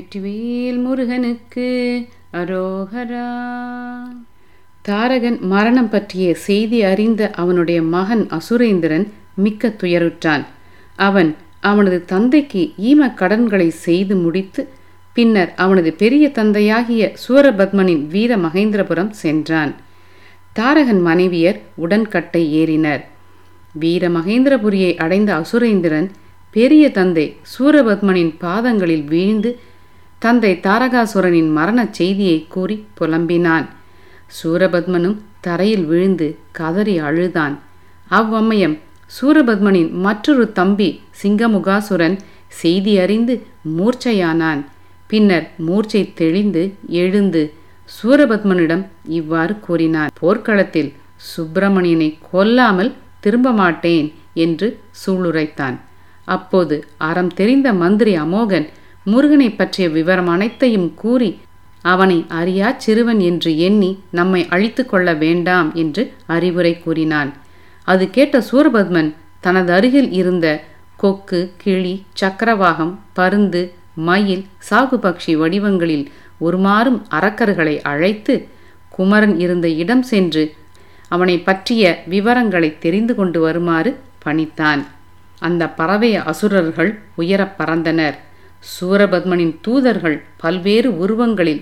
வெற்றிவேல் முருகனுக்கு. அரோகரா. தாரகன் மரணம் பற்றிய செய்தி அறிந்த அவனுடைய மகன் அசுரேந்திரன் மிக்க துயருற்றான். அவன் அவனது தந்தைக்கு ஈம கடன்களை செய்து முடித்து பின்னர் அவனது பெரிய தந்தையாகிய சூரபத்மனின் வீர மகேந்திரபுரம் சென்றான். தாரகன் மனைவியர் உடன்கட்டை ஏறினர். வீர மகேந்திரபுரியை அடைந்த அசுரேந்திரன் பெரிய தந்தை சூரபத்மனின் பாதங்களில் வீழ்ந்து தந்தை தாரகாசுரனின் மரணச் செய்தியை கூறி புலம்பினான். சூரபத்மனும் தரையில் விழுந்து கதறி அழுதான். அவ்வமயம் சூரபத்மனின் மற்றொரு தம்பி சிங்கமுகாசுரன் செய்தி அறிந்து மூர்ச்சையானான். பின்னர் மூர்ச்சை தெளிந்து எழுந்து சூரபத்மனிடம் இவ்வாறு கூறினான். போர்க்களத்தில் சுப்பிரமணியனை கொல்லாமல் திரும்ப மாட்டேன் என்று சூளுரைத்தான். அப்போது அறம் தெரிந்த மந்திரி அமோகன் முருகனை பற்றிய விவரம் அனைத்தையும் கூறி அவனை அறியா சிறுவன் என்று எண்ணி நம்மை அழித்து கொள்ள வேண்டாம் என்று அறிவுரை கூறினான். அது கேட்ட சூரபத்மன் தனது அருகில் இருந்த கொக்கு கிளி சக்கரவாகம் பருந்து மயில் சாகுபக்ஷி வடிவங்களில் உருமாறும் அரக்கர்களை அழைத்து குமரன் இருந்த இடம் சென்று அவனை பற்றிய விவரங்களை தெரிந்து கொண்டு வருமாறு பணித்தான். அந்த பறவை அசுரர்கள் உயரப் பறந்தனர். சூரபத்மனின் தூதர்கள் பல்வேறு உருவங்களில்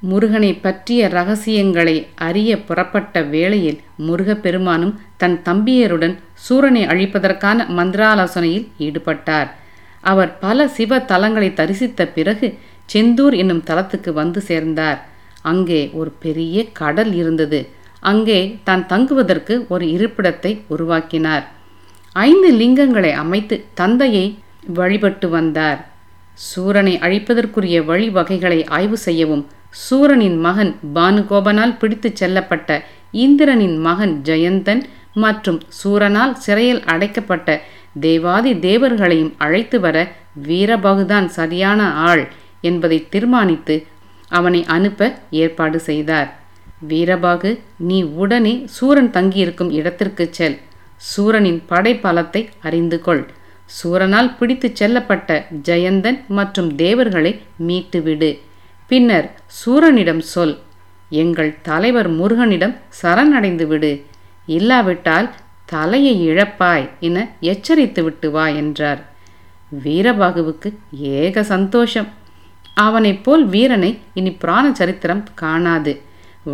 முருகனை பற்றிய ரகசியங்களை அறிய புறப்பட்ட வேளையில் முருகப்பெருமானும் தன் தம்பியருடன் சூரனை அழிப்பதற்கான மந்திராலோசனையில் ஈடுபட்டார். அவர் பல சிவ தலங்களை தரிசித்த பிறகு செந்தூர் என்னும் தலத்துக்கு வந்து சேர்ந்தார். அங்கே ஒரு பெரிய கடல் இருந்தது. அங்கே தான் தங்குவதற்கு ஒரு இருப்பிடத்தை உருவாக்கினார். ஐந்து லிங்கங்களை அமைத்து தந்தையை வழிபட்டு வந்தார். சூரனை அழிப்பதற்குரிய வழிவகைகளை ஆய்வு செய்யவும் சூரனின் மகன் பானுகோபனால் பிடித்துச் செல்லப்பட்ட இந்திரனின் மகன் ஜெயந்தன் மற்றும் சூரனால் சிறையில் அடைக்கப்பட்ட தேவாதி தேவர்களையும் அழைத்து வர வீரபாகுதான் சரியான ஆள் என்பதை தீர்மானித்து அவனை அனுப்ப ஏற்பாடு செய்தார். வீரபாகு நீ உடனே சூரன் தங்கியிருக்கும் இடத்திற்கு செல். சூரனின் படைப்பலத்தை அறிந்து கொள். சூரனால் பிடித்துச் செல்லப்பட்ட ஜெயந்தன் மற்றும் தேவர்களை மீட்டுவிடு. பின்னர் சூரனிடம் சொல் எங்கள் தலைவர் முருகனிடம் சரணடைந்து விடு. இல்லாவிட்டால் தலையை இழப்பாய் என எச்சரித்து விட்டு வா என்றார். வீரபாகுவுக்கு ஏக சந்தோஷம். அவனைப் போல் வீரனை இனி புராண சரித்திரம் காணாது.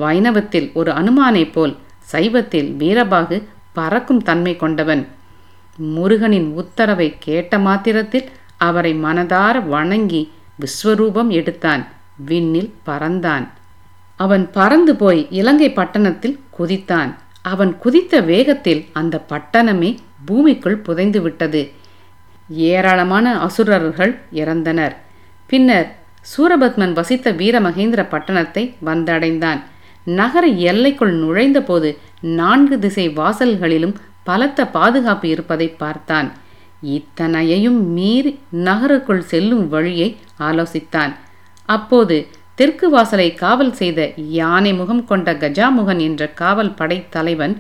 வைணவத்தில் ஒரு அனுமானைப் போல் சைவத்தில் வீரபாகு பறக்கும் தன்மை கொண்டவன். முருகனின் உத்தரவை கேட்ட மாத்திரத்தில் அவரை மனதார வணங்கி விஸ்வரூபம் எடுத்தான். விண்ணில் பறந்தான். அவன் பறந்து போய் இலங்கை பட்டணத்தில் குதித்தான். அவன் குதித்த வேகத்தில் அந்த பட்டணமே பூமிக்குள் புதைந்து விட்டது. ஏராளமான அசுரர்கள் இறந்தனர். பின்னர் சூரபத்மன் வசித்த வீரமகேந்திர பட்டணத்தை வந்தடைந்தான். நகர எல்லைக்குள் நுழைந்தபோது நான்கு திசை வாசல்களிலும் பலத்த பாதுகாப்பு இருப்பதை பார்த்தான். இத்தனையையும் மீறி நகருக்குள் செல்லும் வழியை ஆலோசித்தான். அப்போது தெற்கு வாசலை காவல் செய்த யானை முகம் கொண்ட கஜாமுகன் என்ற காவல் படை தலைவன்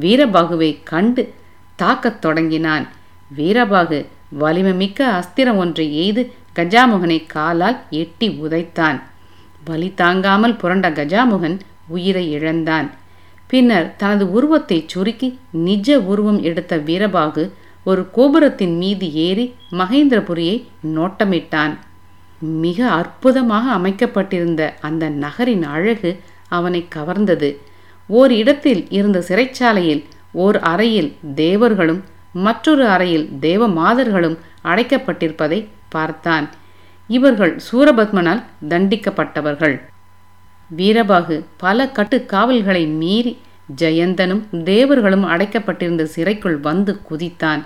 வீரபாகுவை கண்டு தாக்கத் தொடங்கினான். வீரபாகு வலிமைமிக்க அஸ்திரம் ஒன்றை எய்து கஜாமுகனை காலால் எட்டி உதைத்தான். வலி தாங்காமல் புரண்ட கஜாமுகன் உயிரை இழந்தான். பின்னர் தனது உருவத்தை சுருக்கி நிஜ உருவம் எடுத்த வீரபாகு ஒரு கோபுரத்தின் மீது ஏறி மகேந்திரபுரியை நோட்டமிட்டான். மிக அற்புதமாக அமைக்கப்பட்டிருந்த அந்த நகரின் அழகு அவனை கவர்ந்தது. ஓர் இடத்தில் இருந்த சிறைச்சாலையில் ஓர் அறையில் தேவர்களும் மற்றொரு அறையில் தேவ மாதர்களும் அடைக்கப்பட்டிருப்பதை பார்த்தான். இவர்கள் சூரபத்மனால் தண்டிக்கப்பட்டவர்கள். வீரபாகு பல கட்டு காவல்களை மீறி ஜெயந்தனும் தேவர்களும் அடைக்கப்பட்டிருந்த சிறைக்குள் வந்து குதித்தான்.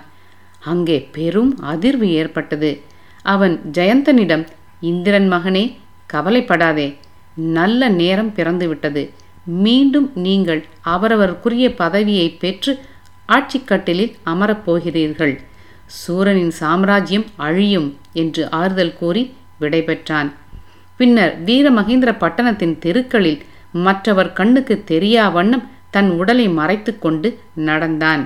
அங்கே பெரும் அதிர்வு ஏற்பட்டது. அவன் ஜெயந்தனிடம் இந்திரன் மகனே கவலைப்படாதே. நல்ல நேரம் பிறந்துவிட்டது. மீண்டும் நீங்கள் அவரவருக்குரிய பதவியை பெற்று ஆட்சிக்கட்டிலில் அமரப்போகிறீர்கள் சூரனின் சாம்ராஜ்யம் அழியும் என்று ஆறுதல் கூறி விடைபெற்றான். பின்னர் வீரமகேந்திர பட்டணத்தின் தெருக்களில் மற்றவர் கண்ணுக்கு தெரியா வண்ணம் தன் உடலை மறைத்து கொண்டு நடந்தான்.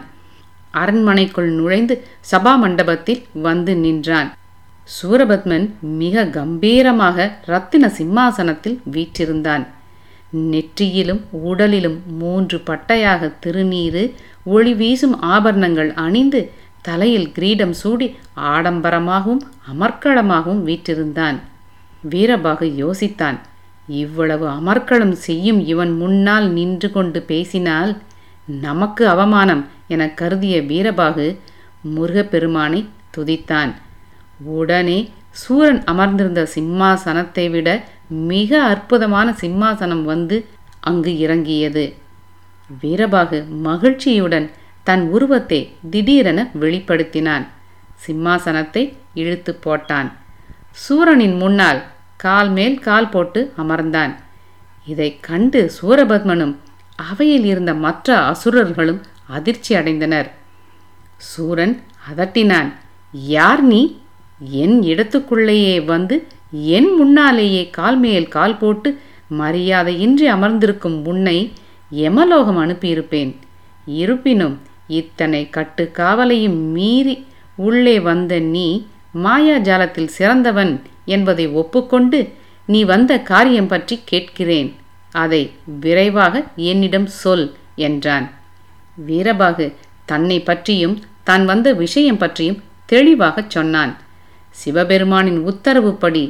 அரண்மனைக்குள் நுழைந்து சபா மண்டபத்தில் வந்து நின்றான். சூரபத்மன் மிக கம்பீரமாக ரத்தின சிம்மாசனத்தில் வீற்றிருந்தான். நெற்றியிலும் உடலிலும் மூன்று பட்டையாக திருநீறு ஒளி வீசும் ஆபரணங்கள் அணிந்து தலையில் கிரீடம் சூடி ஆடம்பரமாகவும் அமர்க்களமாகவும் வீற்றிருந்தான். வீரபாகு யோசித்தான். இவ்வளவு அமர்க்களம் செய்யும் இவன் முன்னால் நின்று கொண்டு பேசினால் நமக்கு அவமானம் என கருதிய வீரபாகு முருகப்பெருமானை துதித்தான். உடனே சூரன் அமர்ந்திருந்த சிம்மாசனத்தை விட மிக அற்புதமான சிம்மாசனம் வந்து அங்கு இறங்கியது. வீரபாகு மகிழ்ச்சியுடன் தன் உருவத்தை திடீரென வெளிப்படுத்தினான். சிம்மாசனத்தை இழுத்து போட்டான். சூரனின் முன்னால் கால் மேல் கால் போட்டு அமர்ந்தான். இதை கண்டு சூரபத்மனும் அவையில் இருந்த மற்ற அசுரர்களும் அதிர்ச்சி அடைந்தனர். சூரன் அதட்டினான் யார் நீ? என் இடத்துக்குள்ளேயே வந்து என் முன்னாலேயே கால் மேல் கால் போட்டு மரியாதையின்றி அமர்ந்திருக்கும் உன்னை எமலோகம் அனுப்பியிருப்பேன். இருப்பினும் இத்தனை கட்டு காவலையும் மீறி உள்ளே வந்த நீ மாயாஜாலத்தில் சிறந்தவன் என்பதை ஒப்புக்கொண்டு நீ வந்த காரியம் பற்றி கேட்கிறேன். அதை விரைவாக என்னிடம் சொல் என்றான். வீரபாகு தன்னை பற்றியும் தான் வந்த விஷயம் பற்றியும் தெளிவாகச் சொன்னான். சிவபெருமானின் உத்தரவுப்படி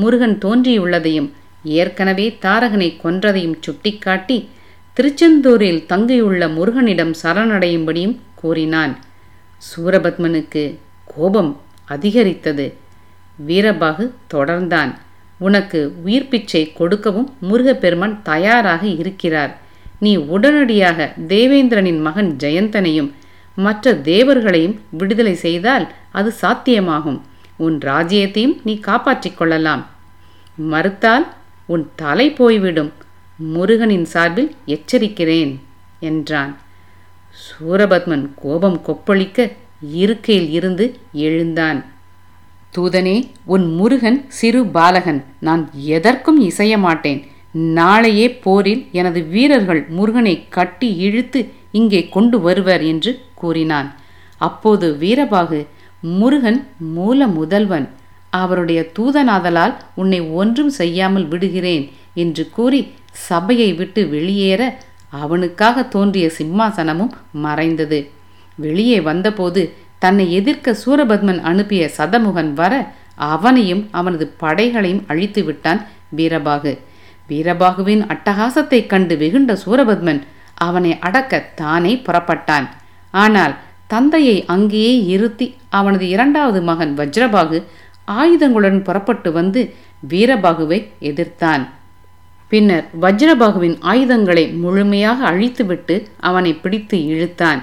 முருகன் தோன்றியுள்ளதையும் ஏற்கனவே தாரகனை கொன்றதையும் சுட்டிக்காட்டி திருச்செந்தூரில் தங்கியுள்ள முருகனிடம் சரணடையும்படியும் கூறினான். சூரபத்மனுக்கு கோபம் அதிகரித்தது. வீரபாகு தொடர்ந்தான். உனக்கு உயிர் பிச்சை கொடுக்கவும் முருகப்பெருமான் தயாராக இருக்கிறார். நீ உடனடியாக தேவேந்திரனின் மகன் ஜெயந்தனையும் மற்ற தேவர்களையும் விடுதலை செய்தால் அது சாத்தியமாகும். உன் ராஜ்யத்தையும் நீ காப்பாற்றிக் கொள்ளலாம். மறுத்தால் உன் தலை போய்விடும். முருகனின் சார்பில் எச்சரிக்கிறேன் என்றான். சூரபத்மன் கோபம் கொப்பளிக்க இருக்கையில் இருந்து எழுந்தான். தூதனே உன் முருகன் சிறு பாலகன். நான் எதற்கும் இசைய மாட்டேன். நாளையே போரில் எனது வீரர்கள் முருகனை கட்டி இழுத்து இங்கே கொண்டு வருவர் என்று கூறினான். அப்போது வீரபாகு முருகன் மூல முதல்வன். அவருடைய தூதனாதலால் உன்னை ஒன்றும் செய்யாமல் விடுகிறேன் என்று கூறி சபையை விட்டு வெளியேற அவனுக்காக தோன்றிய சிம்மாசனமும் மறைந்தது. வெளியே வந்தபோது தன்னை எதிர்க்க சூரபத்மன் அனுப்பிய சதமுகன் வர அவனையும் அவனது படைகளையும் அழித்து விட்டான் வீரபாகு. வீரபாகுவின் அட்டகாசத்தைக் கண்டு வெகுண்ட சூரபத்மன் அவனை அடக்க தானே புறப்பட்டான். ஆனால் தந்தையை அங்கேயே இருத்தி அவனது இரண்டாவது மகன் வஜ்ரபாகு ஆயுதங்களுடன் புறப்பட்டு வந்து வீரபாகுவை எதிர்த்தான். பின்னர் வஜ்ரபாகுவின் ஆயுதங்களை முழுமையாக அழித்துவிட்டு அவனை பிடித்து இழுத்தான்.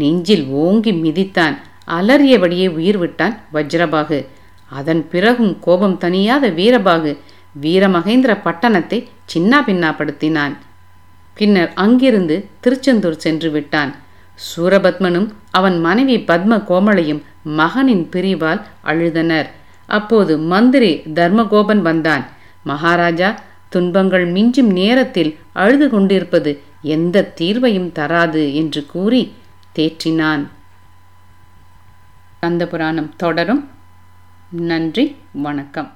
நெஞ்சில் ஓங்கி மிதித்தான். அலறியபடியே உயிர் விட்டான் வஜ்ரபாகு. அதன் பிறகும் கோபம் தனியாத வீரபாகு வீரமகேந்திர பட்டணத்தை சின்னா பின்னாப்படுத்தினான். பின்னர் அங்கிருந்து திருச்செந்தூர் சென்று விட்டான். சூரபத்மனும் அவன் மனைவி பத்ம கோமளையும் மகனின் பிரிவால் அழுதனர். அப்போது மந்திரி தர்மகோபன் வந்தான். மகாராஜா துன்பங்கள் மிஞ்சும் நேரத்தில் அழுது கொண்டிருப்பது எந்த தீர்வையும் தராது என்று கூறி தேற்றினான். கந்த புராணம் தொடரும். நன்றி வணக்கம்.